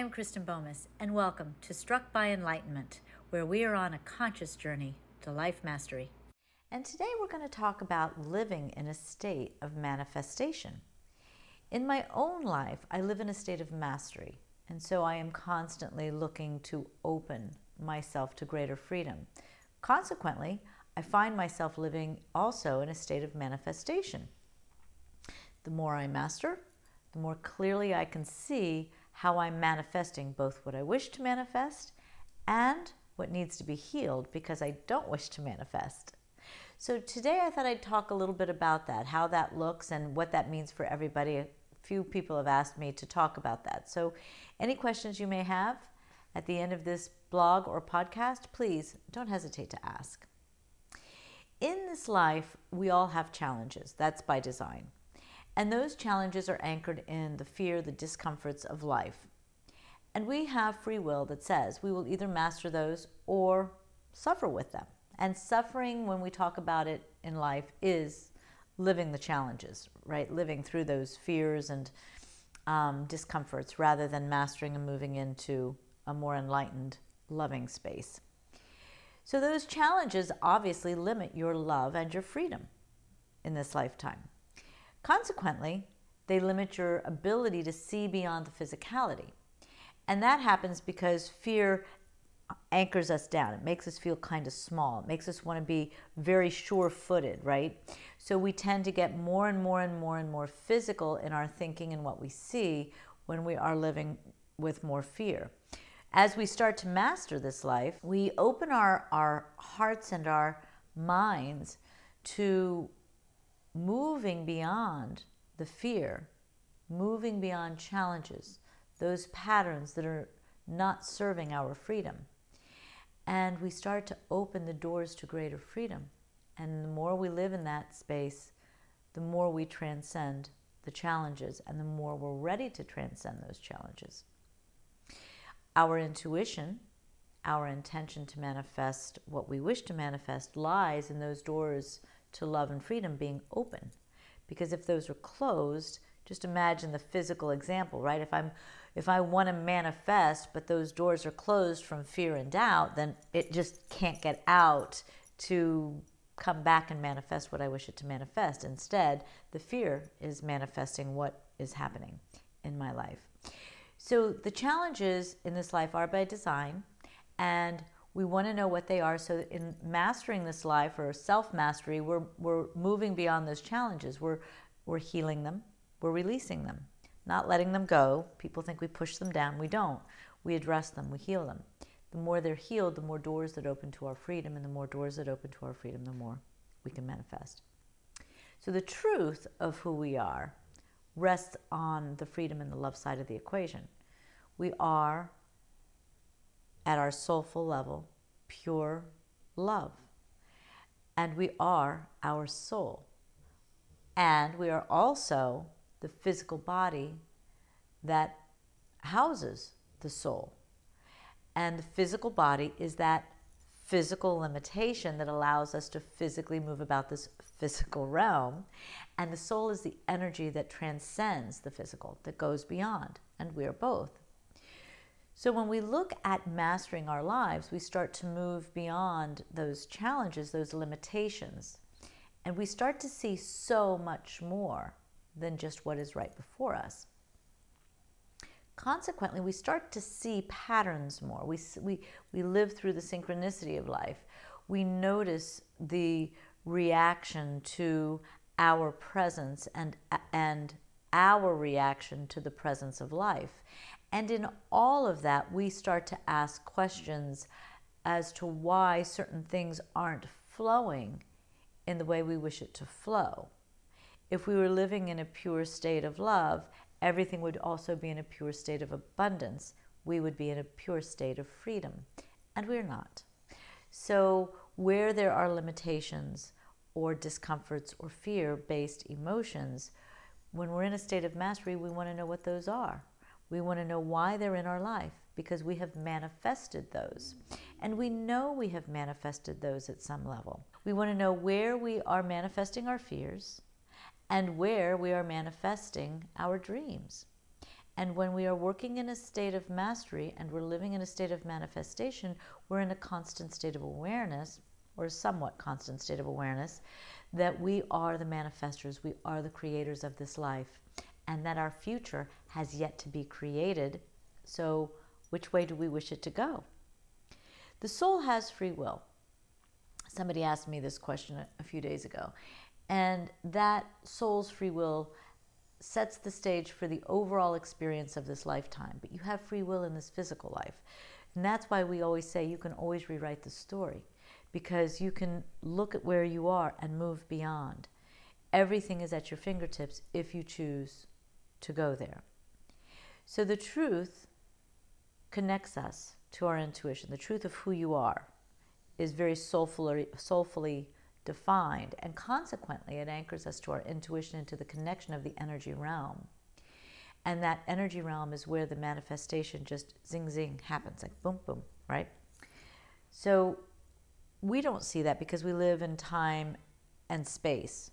am Kristen Bomas, and welcome to Struck by Enlightenment, where we are on a conscious journey to life mastery. And today we're going to talk about living in a state of manifestation. In my own life, I live in a state of mastery, and so I am constantly looking to open myself to greater freedom. Consequently, I find myself living also in a state of manifestation. The more I master, the more clearly I can see how I'm manifesting both what I wish to manifest and what needs to be healed because I don't wish to manifest. So today I thought I'd talk a little bit about that, how that looks and what that means for everybody. A few people have asked me to talk about that. So any questions you may have at the end of this blog or podcast, please don't hesitate to ask. In this life, we all have challenges. That's by design. And those challenges are anchored in the fear, the discomforts of life. And we have free will that says we will either master those or suffer with them. And suffering, when we talk about it in life, is living the challenges, right? Living through those fears and um, discomforts rather than mastering and moving into a more enlightened, loving space. So, those challenges obviously limit your love and your freedom in this lifetime. Consequently, they limit your ability to see beyond the physicality. And that happens because fear anchors us down. It makes us feel kind of small. It makes us want to be very sure footed, right? So we tend to get more and more and more and more physical in our thinking and what we see when we are living with more fear. As we start to master this life, we open our, our hearts and our minds to moving beyond the fear, moving beyond challenges, those patterns that are not serving our freedom. And we start to open the doors to greater freedom. And the more we live in that space, the more we transcend the challenges and the more we're ready to transcend those challenges. Our intuition, our intention to manifest what we wish to manifest, lies in those doors to love and freedom being open. Because if those are closed, just imagine the physical example, right? If I'm if I want to manifest but those doors are closed from fear and doubt, then it just can't get out to come back and manifest what I wish it to manifest. Instead, the fear is manifesting what is happening in my life. So the challenges in this life are by design and we want to know what they are. So, in mastering this life or self mastery, we're, we're moving beyond those challenges. We're, we're healing them, we're releasing them, not letting them go. People think we push them down. We don't. We address them, we heal them. The more they're healed, the more doors that open to our freedom, and the more doors that open to our freedom, the more we can manifest. So, the truth of who we are rests on the freedom and the love side of the equation. We are at our soulful level, pure love. And we are our soul. And we are also the physical body that houses the soul. And the physical body is that physical limitation that allows us to physically move about this physical realm. And the soul is the energy that transcends the physical, that goes beyond. And we are both. So when we look at mastering our lives, we start to move beyond those challenges, those limitations, and we start to see so much more than just what is right before us. Consequently, we start to see patterns more. We, we, we live through the synchronicity of life. We notice the reaction to our presence and, and our reaction to the presence of life. And in all of that, we start to ask questions as to why certain things aren't flowing in the way we wish it to flow. If we were living in a pure state of love, everything would also be in a pure state of abundance. We would be in a pure state of freedom. And we're not. So, where there are limitations or discomforts or fear based emotions, when we're in a state of mastery, we want to know what those are. We want to know why they're in our life because we have manifested those. And we know we have manifested those at some level. We want to know where we are manifesting our fears and where we are manifesting our dreams. And when we are working in a state of mastery and we're living in a state of manifestation, we're in a constant state of awareness, or somewhat constant state of awareness, that we are the manifestors, we are the creators of this life, and that our future has yet to be created. So, which way do we wish it to go? The soul has free will. Somebody asked me this question a few days ago, and that soul's free will sets the stage for the overall experience of this lifetime. But you have free will in this physical life. And that's why we always say you can always rewrite the story because you can look at where you are and move beyond. Everything is at your fingertips if you choose to go there. So the truth connects us to our intuition. The truth of who you are is very soulfully, soulfully defined, and consequently, it anchors us to our intuition and to the connection of the energy realm. And that energy realm is where the manifestation just zing zing happens, like boom boom, right? So we don't see that because we live in time and space,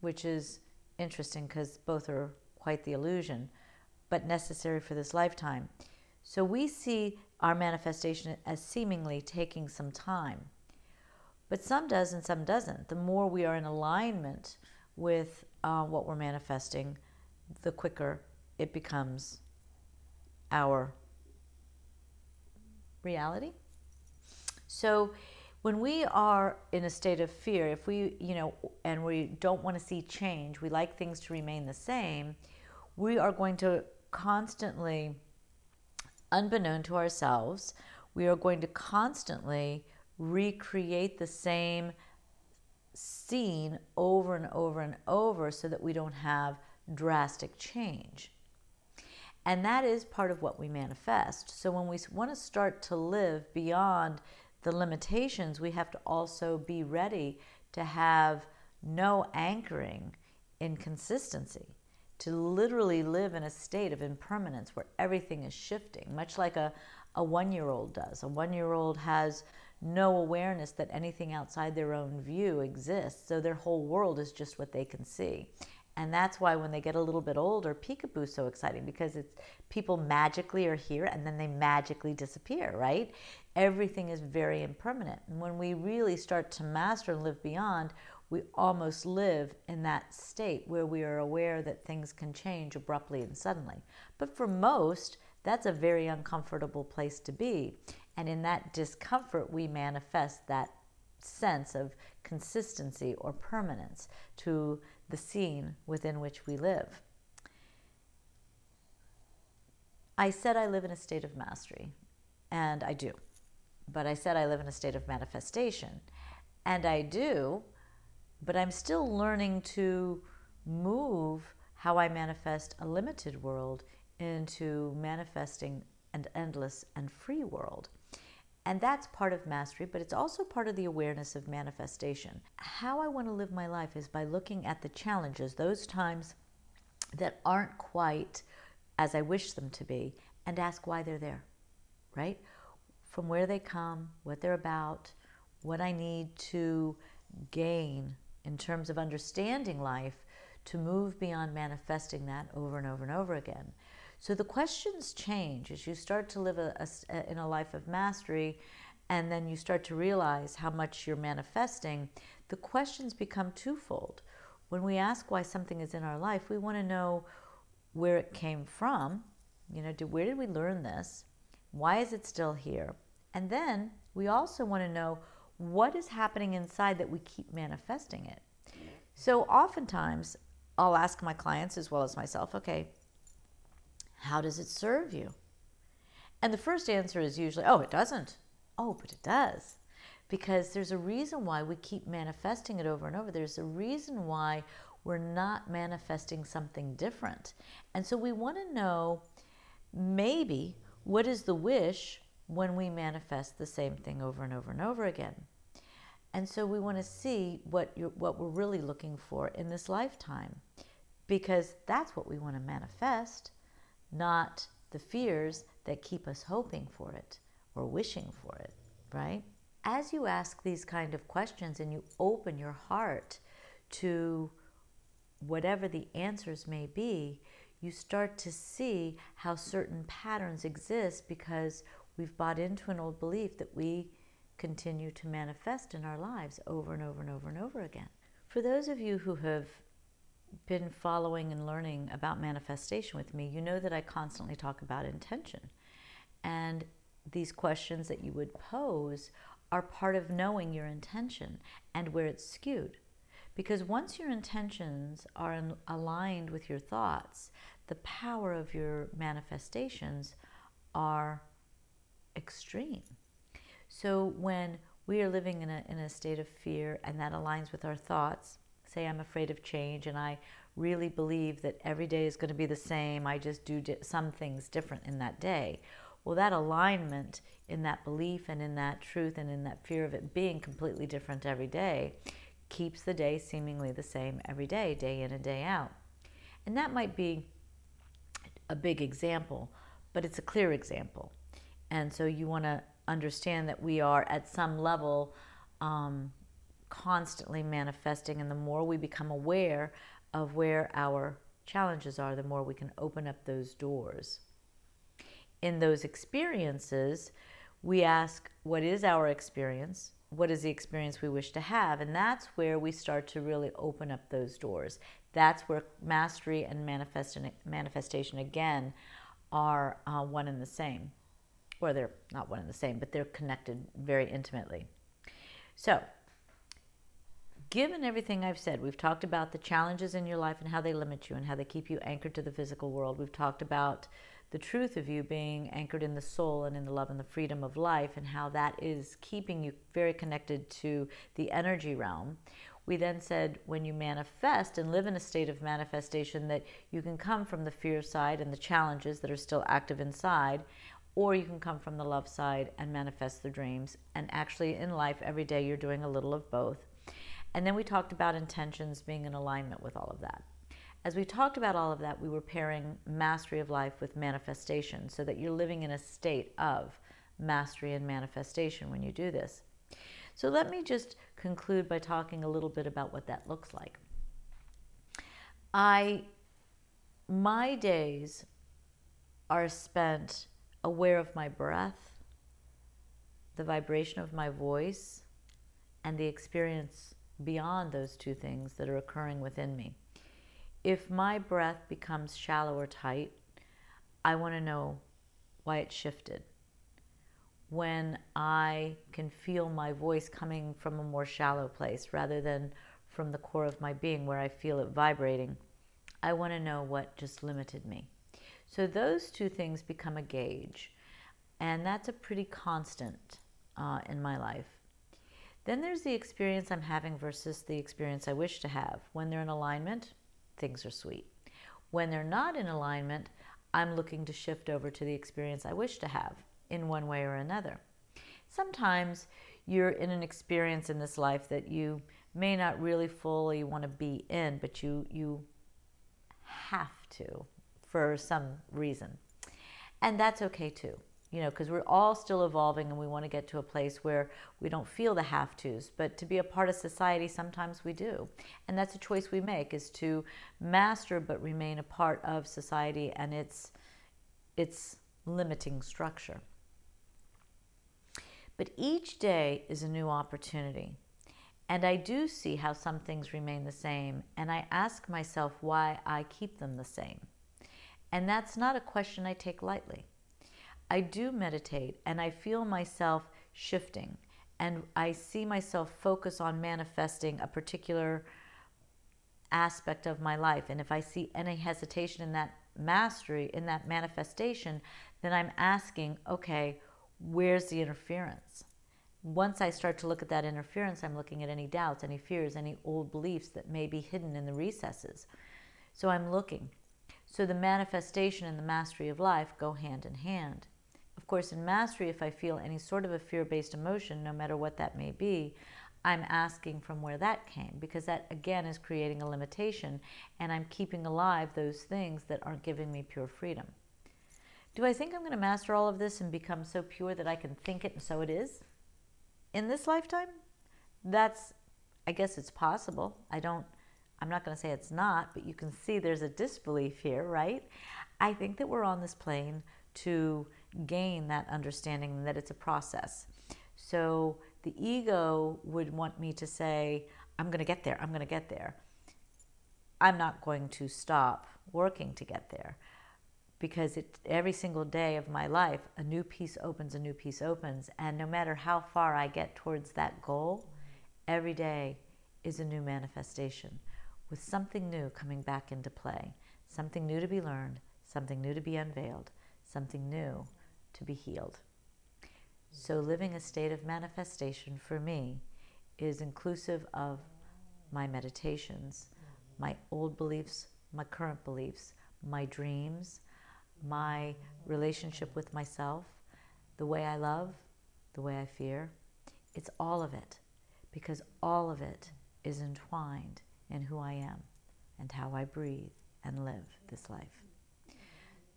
which is interesting because both are quite the illusion, but necessary for this lifetime. So we see our manifestation as seemingly taking some time. But some does and some doesn't. The more we are in alignment with uh, what we're manifesting, the quicker it becomes our reality. So when we are in a state of fear, if we, you know, and we don't want to see change, we like things to remain the same, we are going to constantly unbeknown to ourselves, we are going to constantly recreate the same scene over and over and over so that we don't have drastic change. And that is part of what we manifest. So when we want to start to live beyond the limitations, we have to also be ready to have no anchoring in consistency to literally live in a state of impermanence where everything is shifting, much like a, a one year old does. A one year old has no awareness that anything outside their own view exists, so their whole world is just what they can see. And that's why when they get a little bit older, peekaboo is so exciting because it's people magically are here and then they magically disappear, right? Everything is very impermanent. And when we really start to master and live beyond, we almost live in that state where we are aware that things can change abruptly and suddenly. But for most, that's a very uncomfortable place to be. And in that discomfort, we manifest that sense of consistency or permanence to the scene within which we live. I said I live in a state of mastery, and I do. But I said I live in a state of manifestation, and I do but I'm still learning to move how I manifest a limited world into manifesting an endless and free world. And that's part of mastery, but it's also part of the awareness of manifestation. How I want to live my life is by looking at the challenges, those times that aren't quite as I wish them to be, and ask why they're there, right? From where they come, what they're about, what I need to gain in terms of understanding life to move beyond manifesting that over and over and over again. So the questions change as you start to live a, a, in a life of mastery and then you start to realize how much you're manifesting. The questions become twofold. When we ask why something is in our life, we want to know where it came from. You know, where did we learn this? Why is it still here? And then we also want to know what is happening inside that we keep manifesting it. So oftentimes I'll ask my clients as well as myself, okay, how does it serve you? And the first answer is usually, oh, it doesn't. Oh, but it does. Because there's a reason why we keep manifesting it over and over. There's a reason why we're not manifesting something different. And so we want to know maybe what is the wish when we manifest the same thing over and over and over again. And so we want to see what what we're really looking for in this lifetime because that's what we want to manifest, not the fears that keep us hoping for it or wishing for it, right? As you ask these kind of questions and you open your heart to whatever the answers may be, you start to see how certain patterns exist because we've bought into an old belief that we continue to manifest in our lives over and over and over and over again. For those of you who have been following and learning about manifestation with me, you know that I constantly talk about intention. And these questions that you would pose are part of knowing your intention and where it's skewed. Because once your intentions are in, aligned with your thoughts, the power of your manifestations are extreme. So when we are living in a, in a state of fear and that aligns with our thoughts, say I'm afraid of change and I really believe that every day is going to be the same, I just do di- some things different in that day. Well, that alignment in that belief and in that truth and in that fear of it being completely different every day keeps the day seemingly the same every day, day in and day out. And that might be a big example, but it's a clear example. And so you want to understand that we are at some level um, constantly manifesting, and the more we become aware of where our challenges are, the more we can open up those doors. In those experiences, we ask, What is our experience? What is the experience we wish to have? And that's where we start to really open up those doors. That's where mastery and manifestation again are uh, one and the same. Or they're not one and the same, but they're connected very intimately. So, given everything I've said, we've talked about the challenges in your life and how they limit you and how they keep you anchored to the physical world. We've talked about the truth of you being anchored in the soul and in the love and the freedom of life and how that is keeping you very connected to the energy realm. We then said when you manifest and live in a state of manifestation, that you can come from the fear side and the challenges that are still active inside, or you can come from the love side and manifest the dreams. And actually, in life, every day you're doing a little of both. And then we talked about intentions being in alignment with all of that. As we talked about all of that, we were pairing mastery of life with manifestation so that you're living in a state of mastery and manifestation when you do this. So let me just conclude by talking a little bit about what that looks like. I my days are spent aware of my breath, the vibration of my voice, and the experience beyond those two things that are occurring within me. If my breath becomes shallow or tight, I want to know why it shifted. When I can feel my voice coming from a more shallow place rather than from the core of my being where I feel it vibrating, I want to know what just limited me. So those two things become a gauge, and that's a pretty constant uh, in my life. Then there's the experience I'm having versus the experience I wish to have. When they're in alignment, things are sweet. When they're not in alignment, I'm looking to shift over to the experience I wish to have in one way or another. Sometimes you're in an experience in this life that you may not really fully want to be in, but you you have to for some reason. And that's okay too you know, because we're all still evolving and we want to get to a place where we don't feel the have tos. But to be a part of society, sometimes we do. And that's a choice we make is to master but remain a part of society and its, its limiting structure. But each day is a new opportunity. And I do see how some things remain the same, and I ask myself why I keep them the same. And that's not a question I take lightly. I do meditate and I feel myself shifting and I see myself focus on manifesting a particular aspect of my life. And if I see any hesitation in that mastery, in that manifestation, then I'm asking, okay, where's the interference? Once I start to look at that interference, I'm looking at any doubts, any fears, any old beliefs that may be hidden in the recesses. So I'm looking. So the manifestation and the mastery of life go hand in hand course, in mastery, if I feel any sort of a fear based emotion, no matter what that may be, I'm asking from where that came because that again is creating a limitation and I'm keeping alive those things that aren't giving me pure freedom. Do I think I'm going to master all of this and become so pure that I can think it and so it is? In this lifetime? That's, I guess it's possible. I don't I'm not going to say it's not, but you can see there's a disbelief here, right? I think that we're on this plane to gain that understanding that it's a process. So the ego would want me to say, I'm going to get there, I'm going to get there. I'm not going to stop working to get there because it, every single day of my life, a new piece opens, a new piece opens. And no matter how far I get towards that goal, every day is a new manifestation with something new coming back into play, something new to be learned, something new to be unveiled, something new to be healed. So, living a state of manifestation for me is inclusive of my meditations, my old beliefs, my current beliefs, my dreams, my relationship with myself, the way I love, the way I fear. It's all of it because all of it is entwined in who I am and how I breathe and live this life.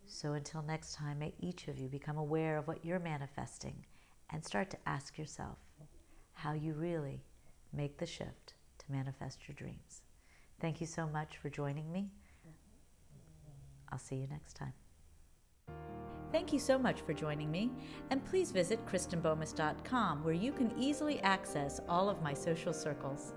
So until next time, may each of you become aware of what you're manifesting and start to ask yourself how you really make the shift to manifest your dreams. Thank you so much for joining me. I'll see you next time. Thank you so much for joining me, and please visit KristenBomis.com where you can easily access all of my social circles.